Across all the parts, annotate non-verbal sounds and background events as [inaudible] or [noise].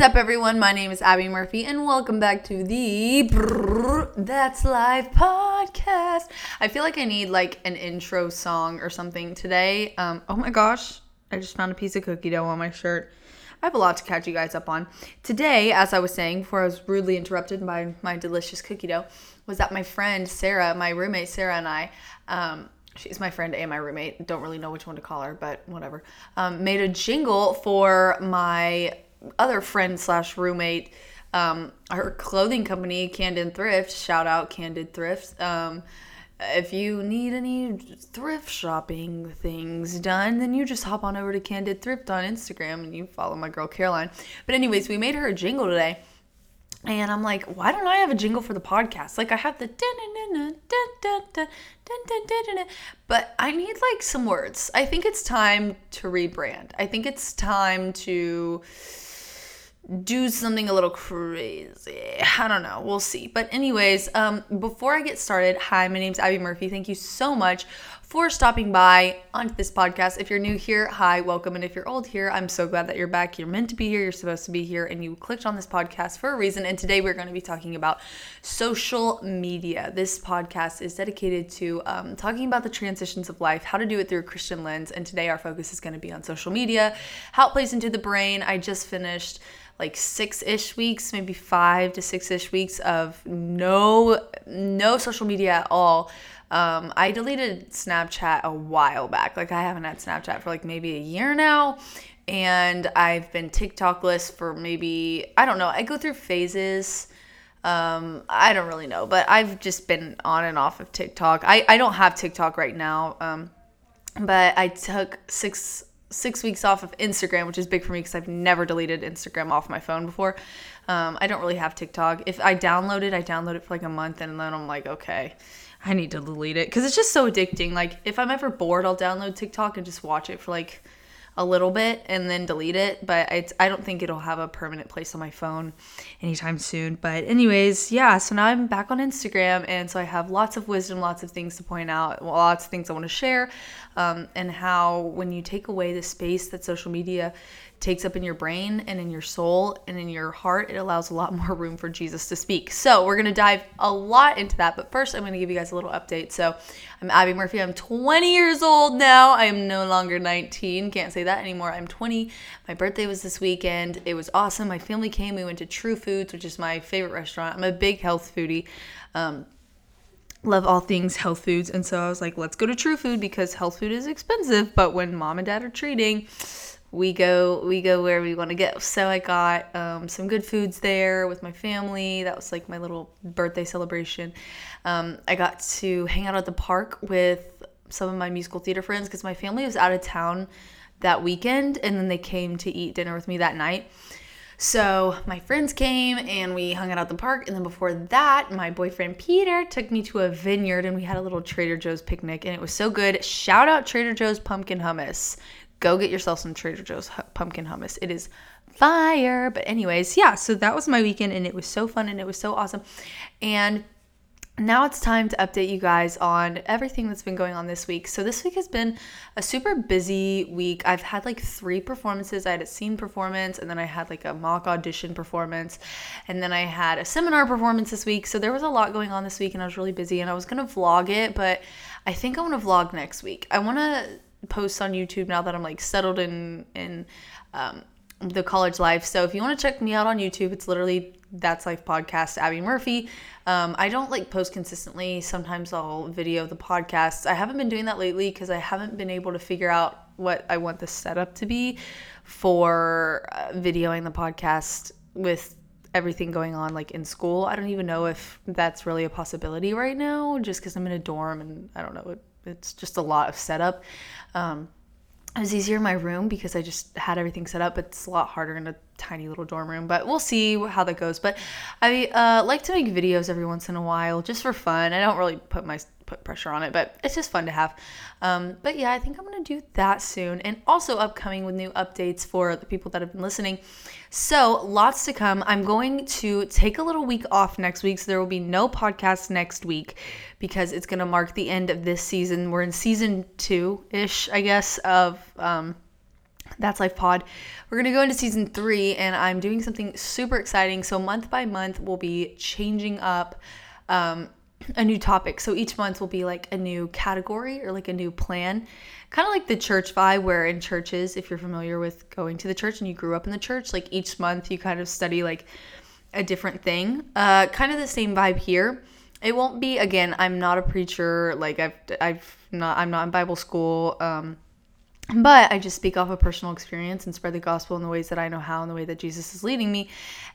up, everyone? My name is Abby Murphy, and welcome back to the That's Life podcast. I feel like I need like an intro song or something today. Um, oh my gosh, I just found a piece of cookie dough on my shirt. I have a lot to catch you guys up on. Today, as I was saying before I was rudely interrupted by my delicious cookie dough, was that my friend Sarah, my roommate Sarah, and I, um, she's my friend and my roommate, don't really know which one to call her, but whatever, um, made a jingle for my other friend slash roommate, um, her clothing company, Candid Thrift. Shout out Candid Thrift. Um, if you need any thrift shopping things done, then you just hop on over to Candid Thrift on Instagram and you follow my girl Caroline. But anyways, we made her a jingle today. And I'm like, why don't I have a jingle for the podcast? Like I have the but I need like some words. I think it's time to rebrand. I think it's time to do something a little crazy. I don't know. We'll see. But anyways, um, before I get started, hi, my name's Abby Murphy. Thank you so much for stopping by on this podcast. If you're new here, hi, welcome. And if you're old here, I'm so glad that you're back. You're meant to be here. You're supposed to be here, and you clicked on this podcast for a reason. And today we're going to be talking about social media. This podcast is dedicated to um, talking about the transitions of life, how to do it through a Christian lens. And today our focus is going to be on social media, how it plays into the brain. I just finished like six ish weeks, maybe five to six ish weeks of no no social media at all. Um, I deleted Snapchat a while back. Like I haven't had Snapchat for like maybe a year now. And I've been TikTokless for maybe I don't know. I go through phases. Um, I don't really know, but I've just been on and off of TikTok. I, I don't have TikTok right now. Um, but I took six six weeks off of Instagram, which is big for me because I've never deleted Instagram off my phone before. Um, I don't really have TikTok. If I download it, I download it for like a month and then I'm like, okay, I need to delete it because it's just so addicting. Like, if I'm ever bored, I'll download TikTok and just watch it for like a little bit and then delete it. But it's, I don't think it'll have a permanent place on my phone anytime soon. But, anyways, yeah, so now I'm back on Instagram. And so I have lots of wisdom, lots of things to point out, lots of things I want to share. Um, and how when you take away the space that social media takes up in your brain and in your soul and in your heart, it allows a lot [laughs] more room for Jesus to speak. So, we're going to dive a lot into that. But first, I'm going to give you guys a little update. So, I'm Abby Murphy. I'm 20 years old now. I am no longer 19. Can't say that anymore. I'm 20. My birthday was this weekend. It was awesome. My family came. We went to True Foods, which is my favorite restaurant. I'm a big health foodie. Um, love all things health foods and so i was like let's go to true food because health food is expensive but when mom and dad are treating we go we go where we want to go. So i got um, some good foods there with my family. That was like my little birthday celebration. Um, i got to hang out at the park with some of my musical theater friends because my family was out of town that weekend and then they came to eat dinner with me that night. So my friends came and we hung out at the park and then before that my boyfriend peter took me to a vineyard and we had a little trader joe's picnic and it was so good. Shout out trader joe's pumpkin hummus go get yourself some Trader Joe's pumpkin hummus. It is fire. But, anyways, yeah, so that was my weekend and it was so fun and it was so awesome. And now it's time to update you guys on everything that's been going on this week. So, this week has been a super busy week. I've had like three performances. I had a scene performance, and then I had like a mock audition performance, and then I had a seminar performance this week. So, there was a lot going on this week, and I was really busy. And I was gonna vlog it, but I think I wanna vlog next week. I wanna posts on YouTube now that I'm like settled in in um, the college life. So if you want to check me out on YouTube, it's literally That's Life Podcast, Abby Murphy. Um, I don't like post consistently. Sometimes I'll video the podcasts. I haven't been doing that lately because I haven't been able to figure out what I want the setup to be for uh, videoing the podcast with everything going on like in school. I don't even know if that's really a possibility right now just because I'm in a dorm and I don't know. It's just a lot of setup. Um, it was easier in my room because I just had everything set up, it's a lot harder in a tiny little dorm room. But we'll see how that goes. But I uh, like to make videos every once in a while just for fun. I don't really put my put pressure on it, but it's just fun to have. Um, but yeah, I think I'm gonna do that soon, and also upcoming with new updates for the people that have been listening. So lots to come. I'm going to take a little week off next week, so there will be no podcast next week because it's gonna mark the end of this season. We're in season two ish, I guess, of. Um, That's Life Pod. We're going to go into season three, and I'm doing something super exciting. So, month by month, we'll be changing up um, a new topic. So, each month will be like a new category or like a new plan. Kind of like the church vibe, where in churches, if you're familiar with going to the church and you grew up in the church, like each month you kind of study like a different thing. Uh, kind of the same vibe here. It won't be again. I'm not a preacher. Like I've I've not I'm not in Bible school. Um, but I just speak off of personal experience and spread the gospel in the ways that I know how, in the way that Jesus is leading me.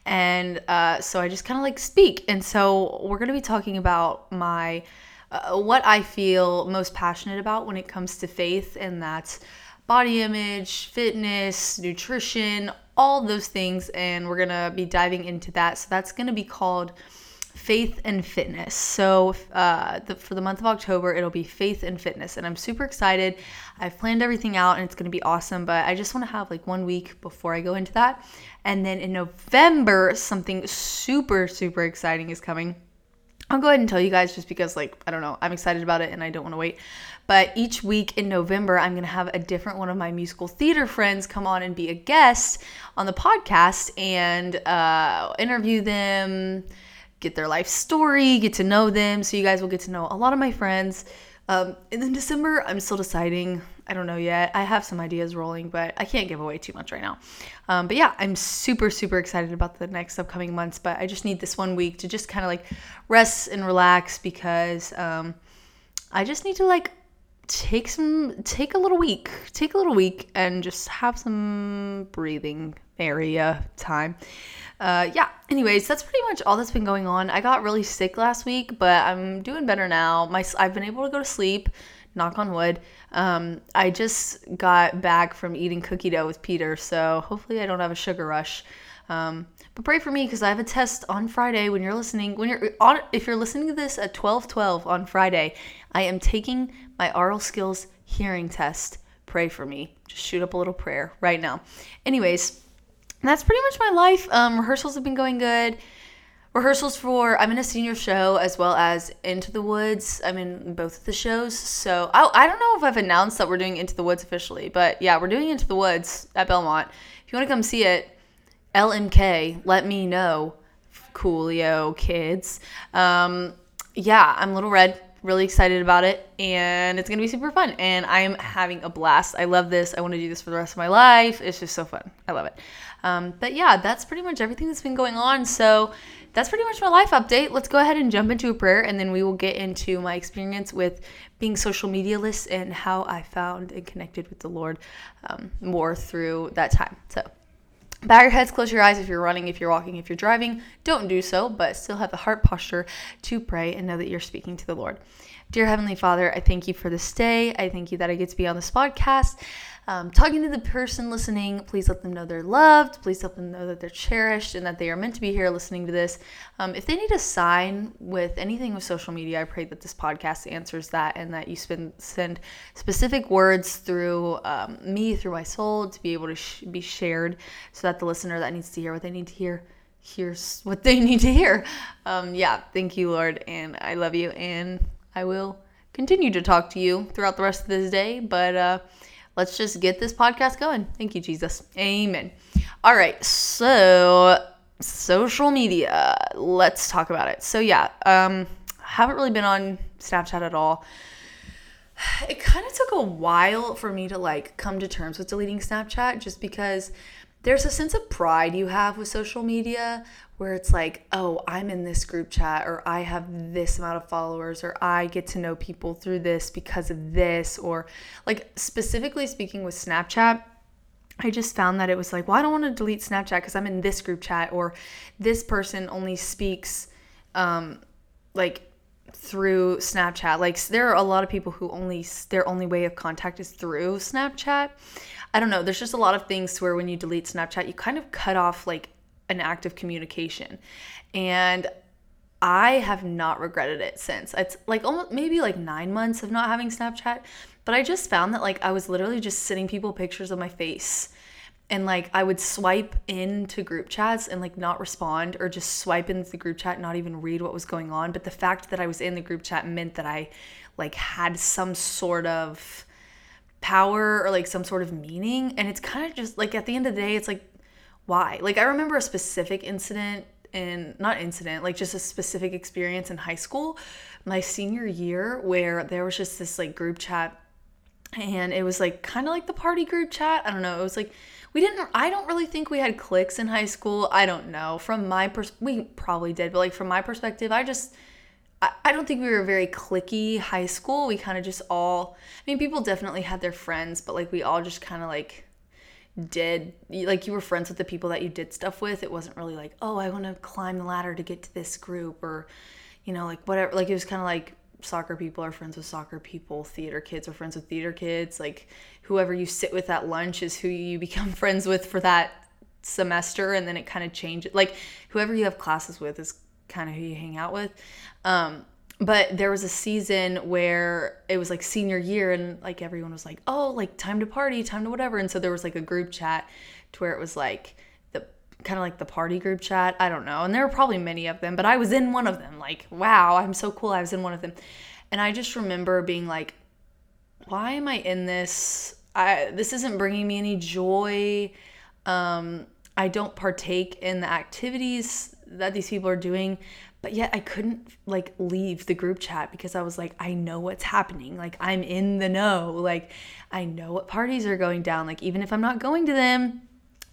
And uh, so I just kind of like speak. And so we're going to be talking about my, uh, what I feel most passionate about when it comes to faith, and that's body image, fitness, nutrition, all those things. And we're going to be diving into that. So that's going to be called faith and fitness. So uh, the, for the month of October, it'll be faith and fitness, and I'm super excited. I've planned everything out, and it's going to be awesome. But I just want to have like one week before I go into that, and then in November, something super super exciting is coming. I'll go ahead and tell you guys just because, like, I don't know, I'm excited about it and I don't want to wait. But each week in November, I'm going to have a different one of my musical theater friends come on and be a guest on the podcast and uh, interview them, get their life story, get to know them. So you guys will get to know a lot of my friends. Um, and then December, I'm still deciding. I don't know yet. I have some ideas rolling, but I can't give away too much right now. Um, but yeah, I'm super, super excited about the next upcoming months. But I just need this one week to just kind of like rest and relax because um, I just need to like take some, take a little week, take a little week and just have some breathing area time uh, yeah, anyways, that's pretty much all that's been going on. I got really sick last week, but I'm doing better now. My I've been able to go to sleep. Knock on wood. Um, I just got back from eating cookie dough with Peter, so hopefully I don't have a sugar rush. Um, but pray for me because I have a test on Friday. When you're listening, when you're on, if you're listening to this at 12:12 on Friday, I am taking my oral skills hearing test. Pray for me. Just shoot up a little prayer right now. Anyways, that's pretty much my life. Um, rehearsals have been going good. Rehearsals for I'm in a senior show as well as Into the Woods. I'm in both of the shows. So I, I don't know if I've announced that we're doing Into the Woods officially, but yeah, we're doing Into the Woods at Belmont. If you want to come see it, LMK, let me know. Coolio kids. Um, yeah, I'm Little Red really excited about it and it's to be super fun and i'm having a blast. I love this. I want to do this for the rest of my life. It's just so fun. I love it. Um, but yeah that's pretty much everything that's been going on. So that's pretty much my life update. Let's go ahead and jump into a prayer and then we will get into my experience with being social medialess and how i found and connected with the lord um, more through that time. So Bow your heads, close your eyes if you're running, if you're walking, if you're driving. Don't do so, but still have the heart posture to pray and know that you're speaking to the Lord. Dear Heavenly Father, I thank you for this day. I thank you that I get to be on this podcast. Um, talking to the person listening, please let them know they're loved. Please let them know that they're cherished and that they are meant to be here listening to this. Um, if they need a sign with anything with social media, I pray that this podcast answers that and that you spend, send specific words through um, me, through my soul, to be able to sh- be shared so that the listener that needs to hear what they need to hear hears what they [laughs] need to hear. Um, yeah, thank you, Lord, and I love you, and I will continue to talk to you throughout the rest of this day. But uh, let's just get this podcast going. Thank you, Jesus. Amen. All right. So, social media. Let's talk about it. So, yeah, um, haven't really been on Snapchat at all. It kind of took a while for me to like come to terms with deleting Snapchat just because there's a sense of pride you have with social media where it's like, oh, I'm in this group chat, or I have this amount of followers, or I get to know people through this because of this, or like specifically speaking with Snapchat. I just found that it was like, well, I don't want to delete Snapchat because I'm in this group chat, or this person only speaks um, like through Snapchat. Like there are a lot of people who only their only way of contact is through Snapchat. I don't know. There's just a lot of things where when you delete Snapchat, you kind of cut off like an act of communication. And I have not regretted it since. It's like almost maybe like nine months of not having Snapchat. But I just found that like I was literally just sending people pictures of my face. And like I would swipe into group chats and like not respond or just swipe into the group chat, not even read what was going on. But the fact that I was in the group chat meant that I like had some sort of power or like some sort of meaning. And it's kind of just like at the end of the day, it's like, why? Like, I remember a specific incident in, not incident, like just a specific experience in high school, my senior year, where there was just this like group chat and it was like kind of like the party group chat. I don't know. It was like, we didn't i don't really think we had cliques in high school i don't know from my pers we probably did but like from my perspective i just I, I don't think we were very clicky high school we kind of just all i mean people definitely had their friends but like we all just kind of like did like you were friends with the people that you did stuff with it wasn't really like oh i want to climb the ladder to get to this group or you know like whatever like it was kind of like soccer people are friends with soccer people, theater kids are friends with theater kids. Like whoever you sit with at lunch is who you [laughs] become friends with for that semester and then it kind of changes. Like whoever you have classes with is kind of who you hang out with. Um, but there was a season where it was like senior year and like everyone was like, "Oh, like time to party, time to whatever." And so there was like a group chat to where it was like the kind of like the party group chat. I don't know. And there were probably many of them, but I was in one of them. Like, wow, I'm so cool. I was in one of them. And I just remember being like, why am I in this? I this isn't bringing me any joy. Um, I don't partake in the activities that these people are doing, but yet I couldn't like leave the group chat because I was like, I know what's happening. Like I'm in the know. Like I know what parties are going down. Like even if I'm not going to them,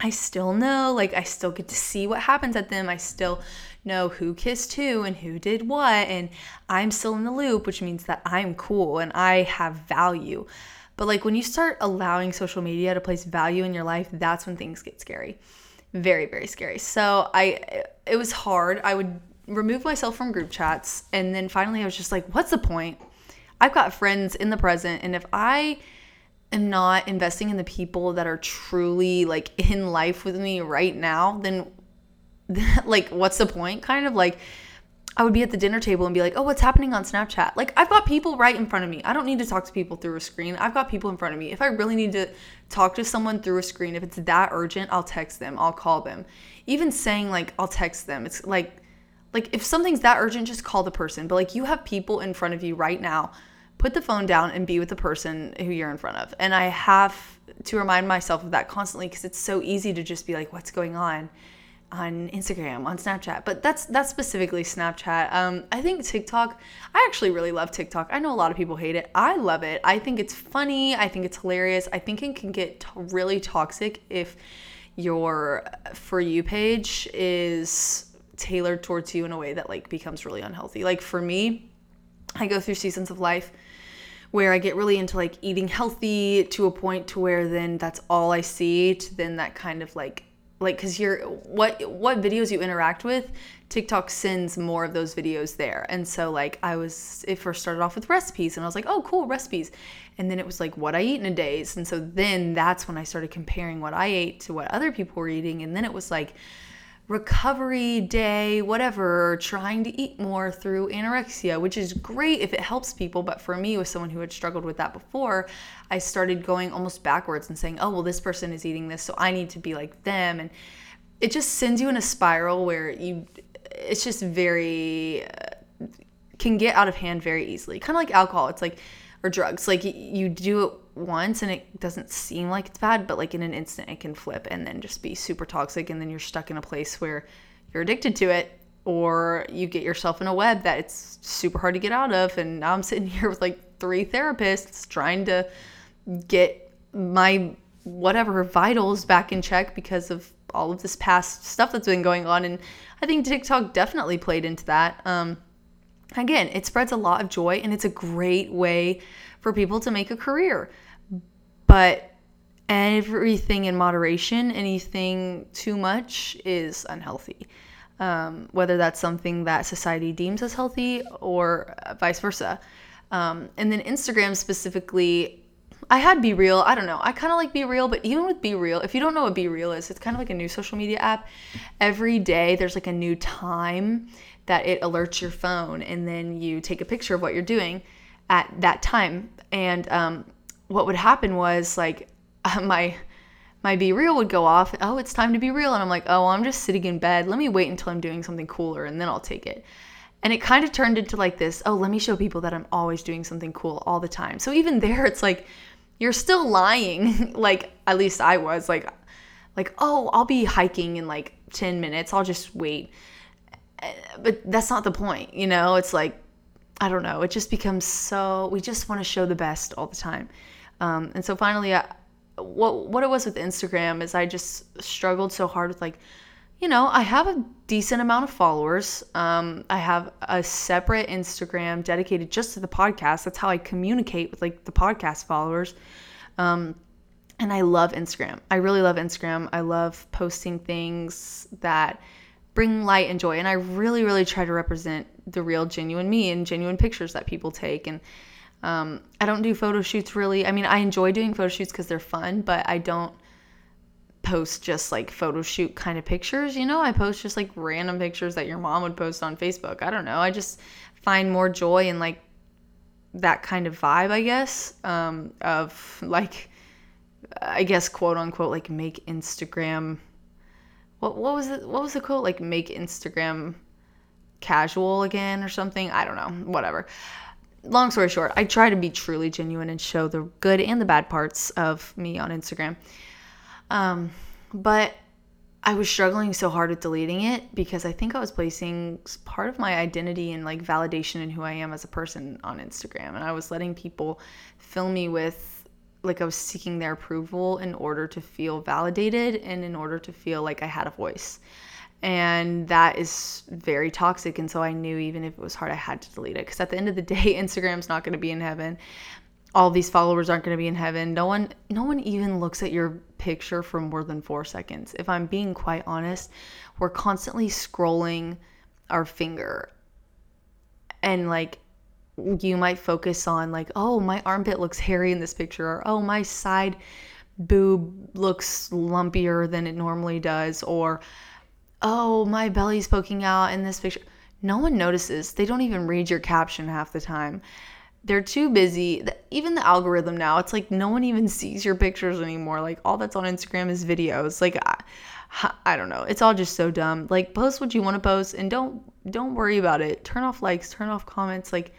I still know, like, I still get to see what happens at them. I still know who kissed who and who did what. And I'm still in the loop, which means that I'm cool and I have value. But, like, when you start allowing social media to place value in your life, that's when things get scary. Very, very scary. So, I, it was hard. I would remove myself from group chats. And then finally, I was just like, what's the point? I've got friends in the present. And if I, am not investing in the people that are truly like in life with me right now, then [laughs] like what's the point? Kind of like I would be at the dinner table and be like, "Oh, what's happening on Snapchat?" Like I've got people right in front of me. I don't need to talk to people through a screen. I've got people in front of me. If I really need to talk to someone through a screen, if it's that urgent, I'll text them. I'll call them. Even saying like I'll text them, it's like like if something's that urgent, just call the person. But like you have people in front of you right now put the phone down and be with the person who you're in front of. And I have to remind myself of that constantly because it's so easy to just be like, what's going on? on Instagram, on Snapchat, but that's that's specifically Snapchat. Um, I think TikTok. I actually really love TikTok. I know a lot of people hate it. I love it. I think it's funny. I think it's hilarious. I think it can get t- really toxic if your for you page is tailored towards you in a way that like becomes really unhealthy. Like for me, I go through seasons of life where I get really into like eating healthy to a point to where then that's all I see to then that kind of like like cuz you're what what videos you interact with TikTok sends more of those videos there. And so like I was it first started off with recipes and I was like, "Oh, cool, recipes." And then it was like what I eat in a day. And so then that's when I started comparing what I ate to what other people were eating and then it was like recovery day, whatever, trying to eat more through anorexia, which is great if it helps people. But for me, with someone who had struggled with that before, I started going almost backwards and saying, oh, well, this person is eating this, so I need to be like them. And it just sends you in a spiral where you, it's just very, uh, can get out of hand very easily. Kind of like alcohol. It's like, or drugs. Like you do it once and it doesn't seem like it's bad, but like in an instant it can flip and then just be super toxic and then you're stuck in a place where you're addicted to it or you get yourself in a web that it's super hard to get out of and now I'm [laughs] sitting here with like three therapists trying to get my whatever vitals back in check because of all of this past stuff that's been going on and I think TikTok definitely played into that. Um, again, it spreads a lot of joy and it's a great way for people to make a career. But everything in moderation, anything too much is unhealthy. Um, whether that's something that society deems as healthy or vice versa. Um, and then Instagram specifically, I had Be Real. I don't know. I kind of like Be Real, but even with Be Real, if you don't know what Be Real is, it's kind of like a new social media app. Every day there's like a new time that it alerts your phone, and then you take a picture of what you're doing at that time. And um, what would happen was like [laughs] my my be real would go off. Oh, it's time to be real. And I'm like, oh, I'm just sitting in bed. Let me wait until I'm doing something cooler and then I'll take it. And it kind of turned into like this, oh, let me show people that I'm always doing something cool all the time. So even there, it's like you're still lying. [laughs] like at least I was like like, "Oh, I'll be hiking in like 10 minutes. I'll just wait." Eh, but that's not the point, you know? It's like I don't know. It just becomes so we just want to show the best all the time. Um, and so finally, I, what what it was with Instagram is I just struggled so hard with like, you know, I have a decent amount of followers. Um, I have a separate Instagram dedicated just to the podcast. That's how I communicate with like the podcast followers. Um, and I love Instagram. I really love Instagram. I love posting things that bring light and joy. And I really, really try to represent the real, genuine me and genuine pictures that people take. And um, I don't do photo shoots really. I mean, I enjoy doing photo shoots because they're fun, but I don't post just like photo shoot kind of pictures. You know, I post just like random pictures that your mom would post on Facebook. I don't know. I just find more joy in like that kind of vibe, I guess, um, of like, I guess, quote unquote, like make Instagram. What, what was it? What was the quote? Like make Instagram casual again or something. I don't know. Whatever long story short, I try to be truly genuine and show the good and the bad parts of me on Instagram. Um, but I was struggling so hard with deleting it because I think I was placing part of my identity and like validation in who I am as a person on Instagram. And I was letting people fill me with like I was seeking their approval in order to feel validated and in order to feel like I had a voice and that is very toxic and so i knew even if it was hard i had to delete it because at the end of the [laughs] day instagram's not going to be in heaven. All these followers aren't going to be in heaven. No one no one even looks at your picture for more than four seconds. If i'm being quite honest we're constantly scrolling our finger. And like you might focus on like oh my armpit looks hairy in this picture or oh my side boob looks lumpier than it normally does or oh, my belly's poking out in this picture. No one notices. They don't even read your caption half the time. They're too busy. Even the algorithm now, it's like no one even sees your pictures anymore. Like all that's on Instagram is videos. Like I, I don't know. It's all just so dumb. Like post what you want to post and don't don't worry about it. Turn off likes, turn off comments. Like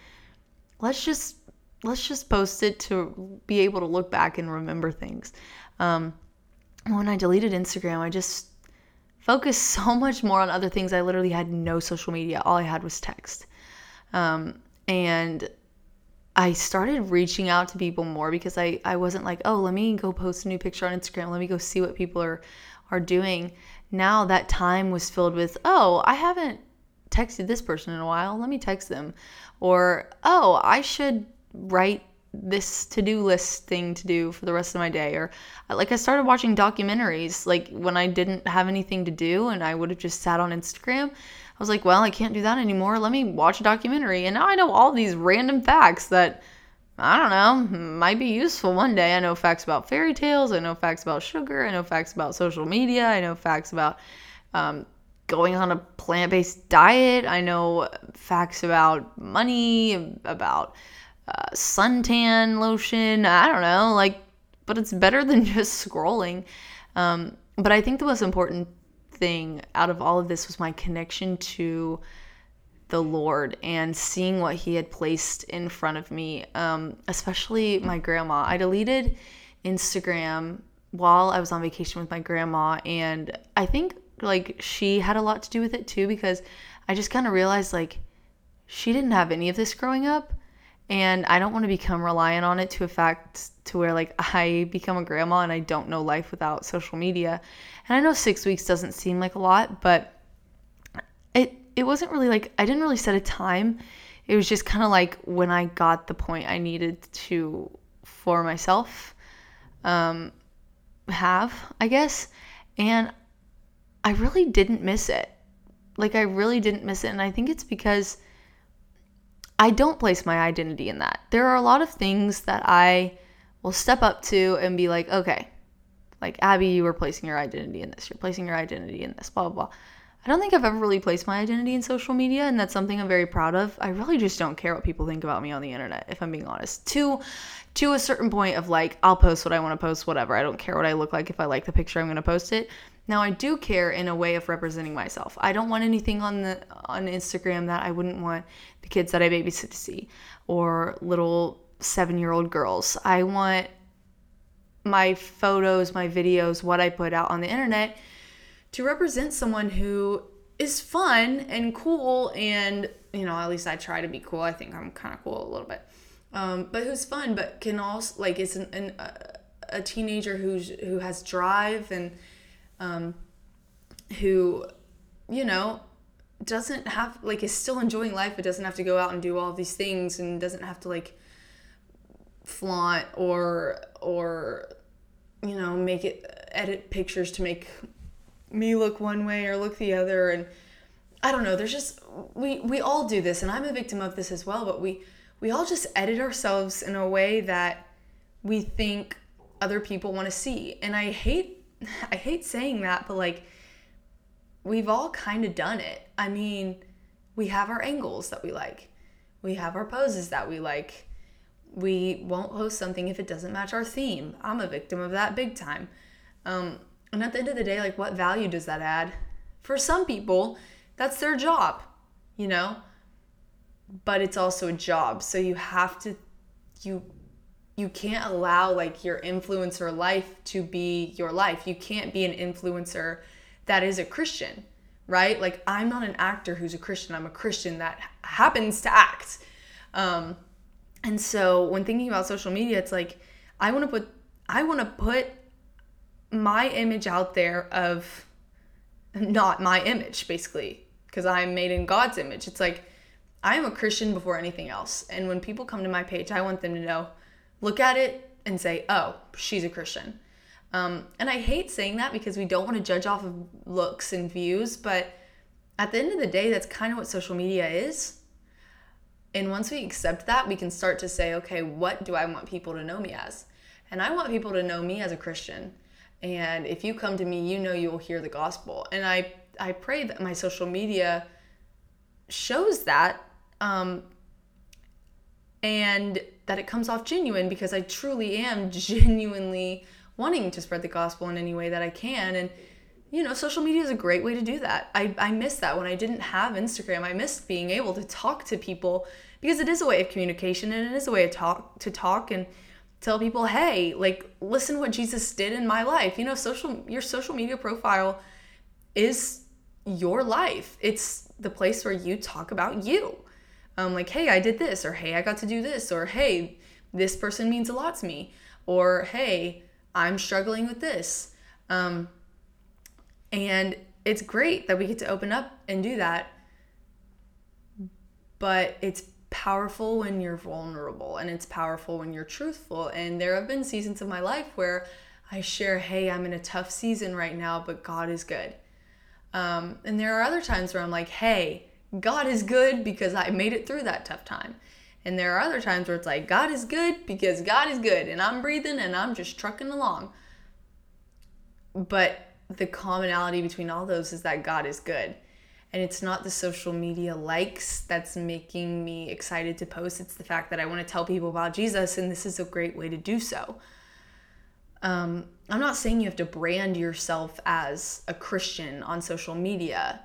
let's just let's just post it to be able to look back and remember things. Um, when I deleted Instagram, I just focused [laughs] so much more on other things. I literally had no social media. All I had was text. Um, and I started reaching out to people more because I, I wasn't like, oh, let me go post a new picture on Instagram. Let me go see what people are are doing. Now that time was filled with, oh, I haven't texted this person in a while. Let me text them. Or, oh, I should write this to-do list thing to do for the rest of my day or like I started watching documentaries like when I didn't have anything to do and I would have just sat on Instagram I was like well I can't do that anymore. Let me watch a documentary. And now I know all these random facts that I don't know might be useful one day. I know facts about fairy tales I know facts about sugar I know facts about social media I know facts about um, going on a plant-based diet I know facts about money about uh, suntan lotion. I don't know, like, but it's better than [laughs] just scrolling. Um, but I think the most important thing out of all of this was my connection to the Lord and seeing what He had placed in front of me, um, especially my grandma. I deleted Instagram while I was on vacation with my grandma, and I think like she had a lot to do with it too because I just kind of realized like she didn't have any of this growing up and I don't want to become reliant on it to a fact to where like [laughs] I become a grandma and I don't know life without social media. And I know 6 weeks doesn't seem like a lot, but it it wasn't really like I didn't really set a time. It was just kind of like when I got the point I needed to for myself um have, I guess. And I really didn't miss it. Like I really didn't miss it and I think it's because I don't place my identity in that. There are a lot of things that I will step up to and be like, okay, like Abby, you were placing your identity in this, you're placing your identity in this, blah, blah, blah. I don't think I've ever really placed my identity in social media, and that's something I'm very proud of. I really just don't care what people think about me on the internet, if I'm being honest. To to a certain point of like, I'll post what I want to post, whatever. I don't care what I look like. If I like the picture, I'm gonna post it. Now I do care in a way of representing myself. I don't want anything on the on Instagram that I wouldn't want the kids that I babysit to see or little 7-year-old girls. I want my photos, my videos, what I put out on the internet to represent someone who is fun and cool and you know at least i try to be cool i think i'm kind of cool a little bit um, but who's fun but can also like it's an, an, a teenager who's who has drive and um, who you know doesn't have like is still enjoying life but doesn't have to go out and do all these things and doesn't have to like flaunt or or you know make it edit pictures to make me look one way or look the other. And I don't know there's just we we all do this and I'm a victim of this as well but we we all just edit ourselves in a way that we think other people want to see. And I hate [laughs] I hate saying that but like we've all kind of done it I mean we have our angles that we like we have our poses that we like we won't post something if it doesn't match our theme I'm a victim of that big time um, and at the end of the day, like, what value does that add? For some people, that's their job, you know? But it's also a job. So you have to, you, you can't allow like your influencer life to be your life. You can't be an influencer that is a Christian, right? Like, I'm not an actor who's a Christian. I'm a Christian that happens to act. Um, and so when thinking about social media, it's like, I want to put, I want to put my image out there of not my image, basically, because I'm made in God's image. It's like I am a Christian before anything else. And when people come to my page, I want them to know, look at it and say, oh, she's a Christian. Um, and I hate saying that because we don't want to judge off of looks and views, but at the end of the day, that's kind of what social media is. And once we accept that, we can start to say, okay, what do I want people to know me as? And I want people to know me as a Christian. And if you come to me, you know you'll hear the gospel. And I, I pray that my social media shows that um, and that it comes off genuine because I truly am [laughs] genuinely wanting to spread the gospel in any way that I can. And, you know, social media is a great way to do that. I, I miss that when I didn't have Instagram. I missed being able to talk to people because it is a way of communication and it is a way to talk to talk and tell people, hey, like listen what Jesus did in my life. You know, social your social media profile is your life. It's the place where you talk about you. Um, like, hey, I did this, or hey, I got to do this, or hey, this person means a lot to me, or hey, I'm struggling with this. Um, and it's great that we get to open up and do that. But it's powerful when you're vulnerable and it's powerful when you're truthful. And there have been seasons of my life where I share, hey, I'm in a tough season right now, but God is good. Um, and there are other times where I'm like, hey, God is good because I made it through that tough time. And there are other times where it's like, God is good because God is good and I'm breathing and I'm just trucking along. But the commonality between all those is that God is good and it's not the social media likes that's making me excited to post it's the fact that i want to tell people about jesus and this is a great way to do so um, i'm not saying you have to brand yourself as a christian on social media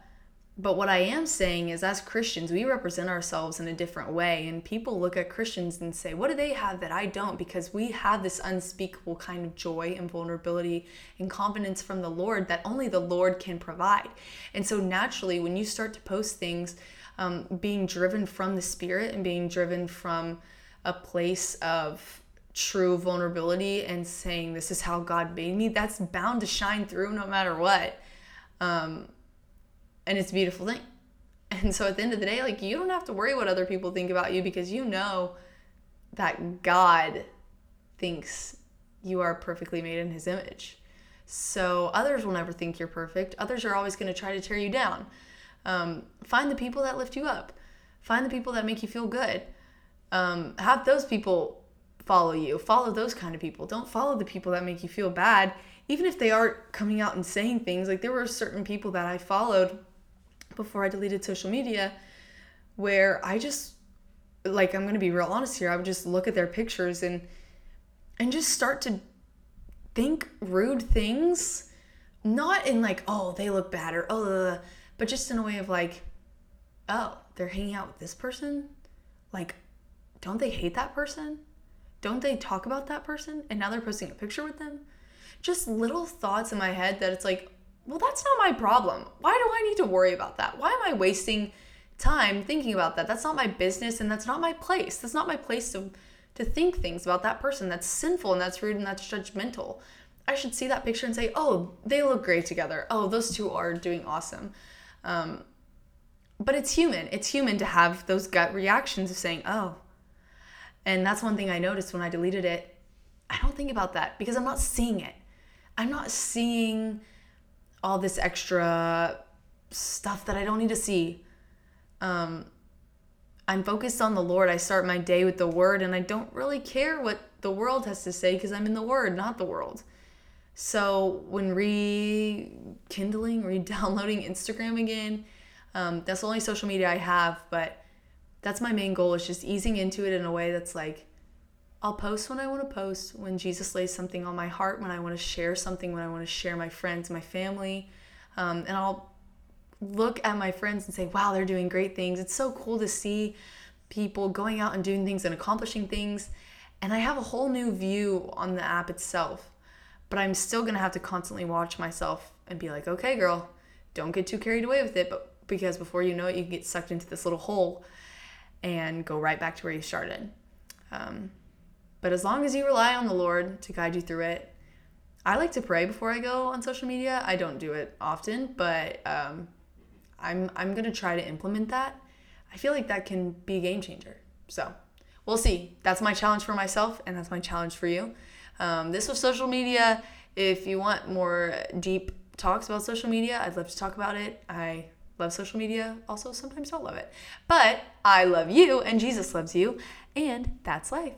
but what I am saying is, as Christians, we represent ourselves in a different way. And people look at Christians and say, What do they have that I don't? Because we have this unspeakable kind of joy and vulnerability and confidence from the Lord that only the Lord can provide. And so, naturally, when you start to post things, um, being driven from the Spirit and being driven from a place of true vulnerability and saying, This is how God made me, that's bound to shine through no matter what. Um, and it's a beautiful thing. [laughs] And so at the end of the day, like you don't have to worry what other people think about you because you know that God thinks you are perfectly made in his image. So others will never think you're perfect. Others are always going to try to tear you down. Um, find the people that lift you up. Find the people that make you feel good. Um, have those people follow you. Follow those kind of people. Don't follow the people that make you feel bad, even if they aren't coming out and saying things. Like there were certain people that I followed before I deleted social media where I just like I'm going to be real honest here. I would just look at their pictures and and just start to think rude things not in like oh they look bad or oh but just in a way of like oh they're hanging out with this person like don't they hate that person don't they talk about that person and now they're posting a picture with them? Just little thoughts in my head that it's like, well, that's not my problem. Why do I need to worry about that? Why am I wasting time thinking about that? That's not my business and that's not my place. That's not my place to to think things about that person. That's sinful and that's rude and that's judgmental. I should see that picture and say, "Oh, they look great together. Oh, those two are doing awesome." Um, but it's human. It's human to have those gut reactions of saying, "Oh." And that's one thing I noticed when I deleted it. I don't think about that because I'm not seeing it. I'm not seeing all this extra stuff that I don't need to see. Um, I'm focused on the Lord. I start my day with the Word, and I don't really care what the world has to say because I'm in the Word, not the world. So when rekindling, [laughs] re-downloading Instagram again, um, that's the only social media I have, but that's my main goal is just easing into it in a way that's like I'll post when I want to post, when Jesus lays something on my heart, when I want to share something, when I want to share my friends, my family. Um, and I'll look at my friends and say, wow, they're doing great things. It's so cool to see people going out and doing things and accomplishing things. And I have a whole new view on the app itself. But I'm still going to have to constantly watch myself and be like, okay, girl, don't get too carried away with it. But because before you know it, you can get sucked into this little hole and go right back to where you started. Um, but as long as you rely on the Lord to guide you through it, I like to pray before I go on social media. I don't do it often, but um, I'm I'm gonna try to implement that. I feel like that can be a game changer. So we'll see. That's my challenge for myself, and that's my challenge for you. Um, this was social media. If you want more deep talks about social media, I'd love to talk about it. I love social media, also sometimes don't love it. But I love you, and Jesus loves you, and that's life.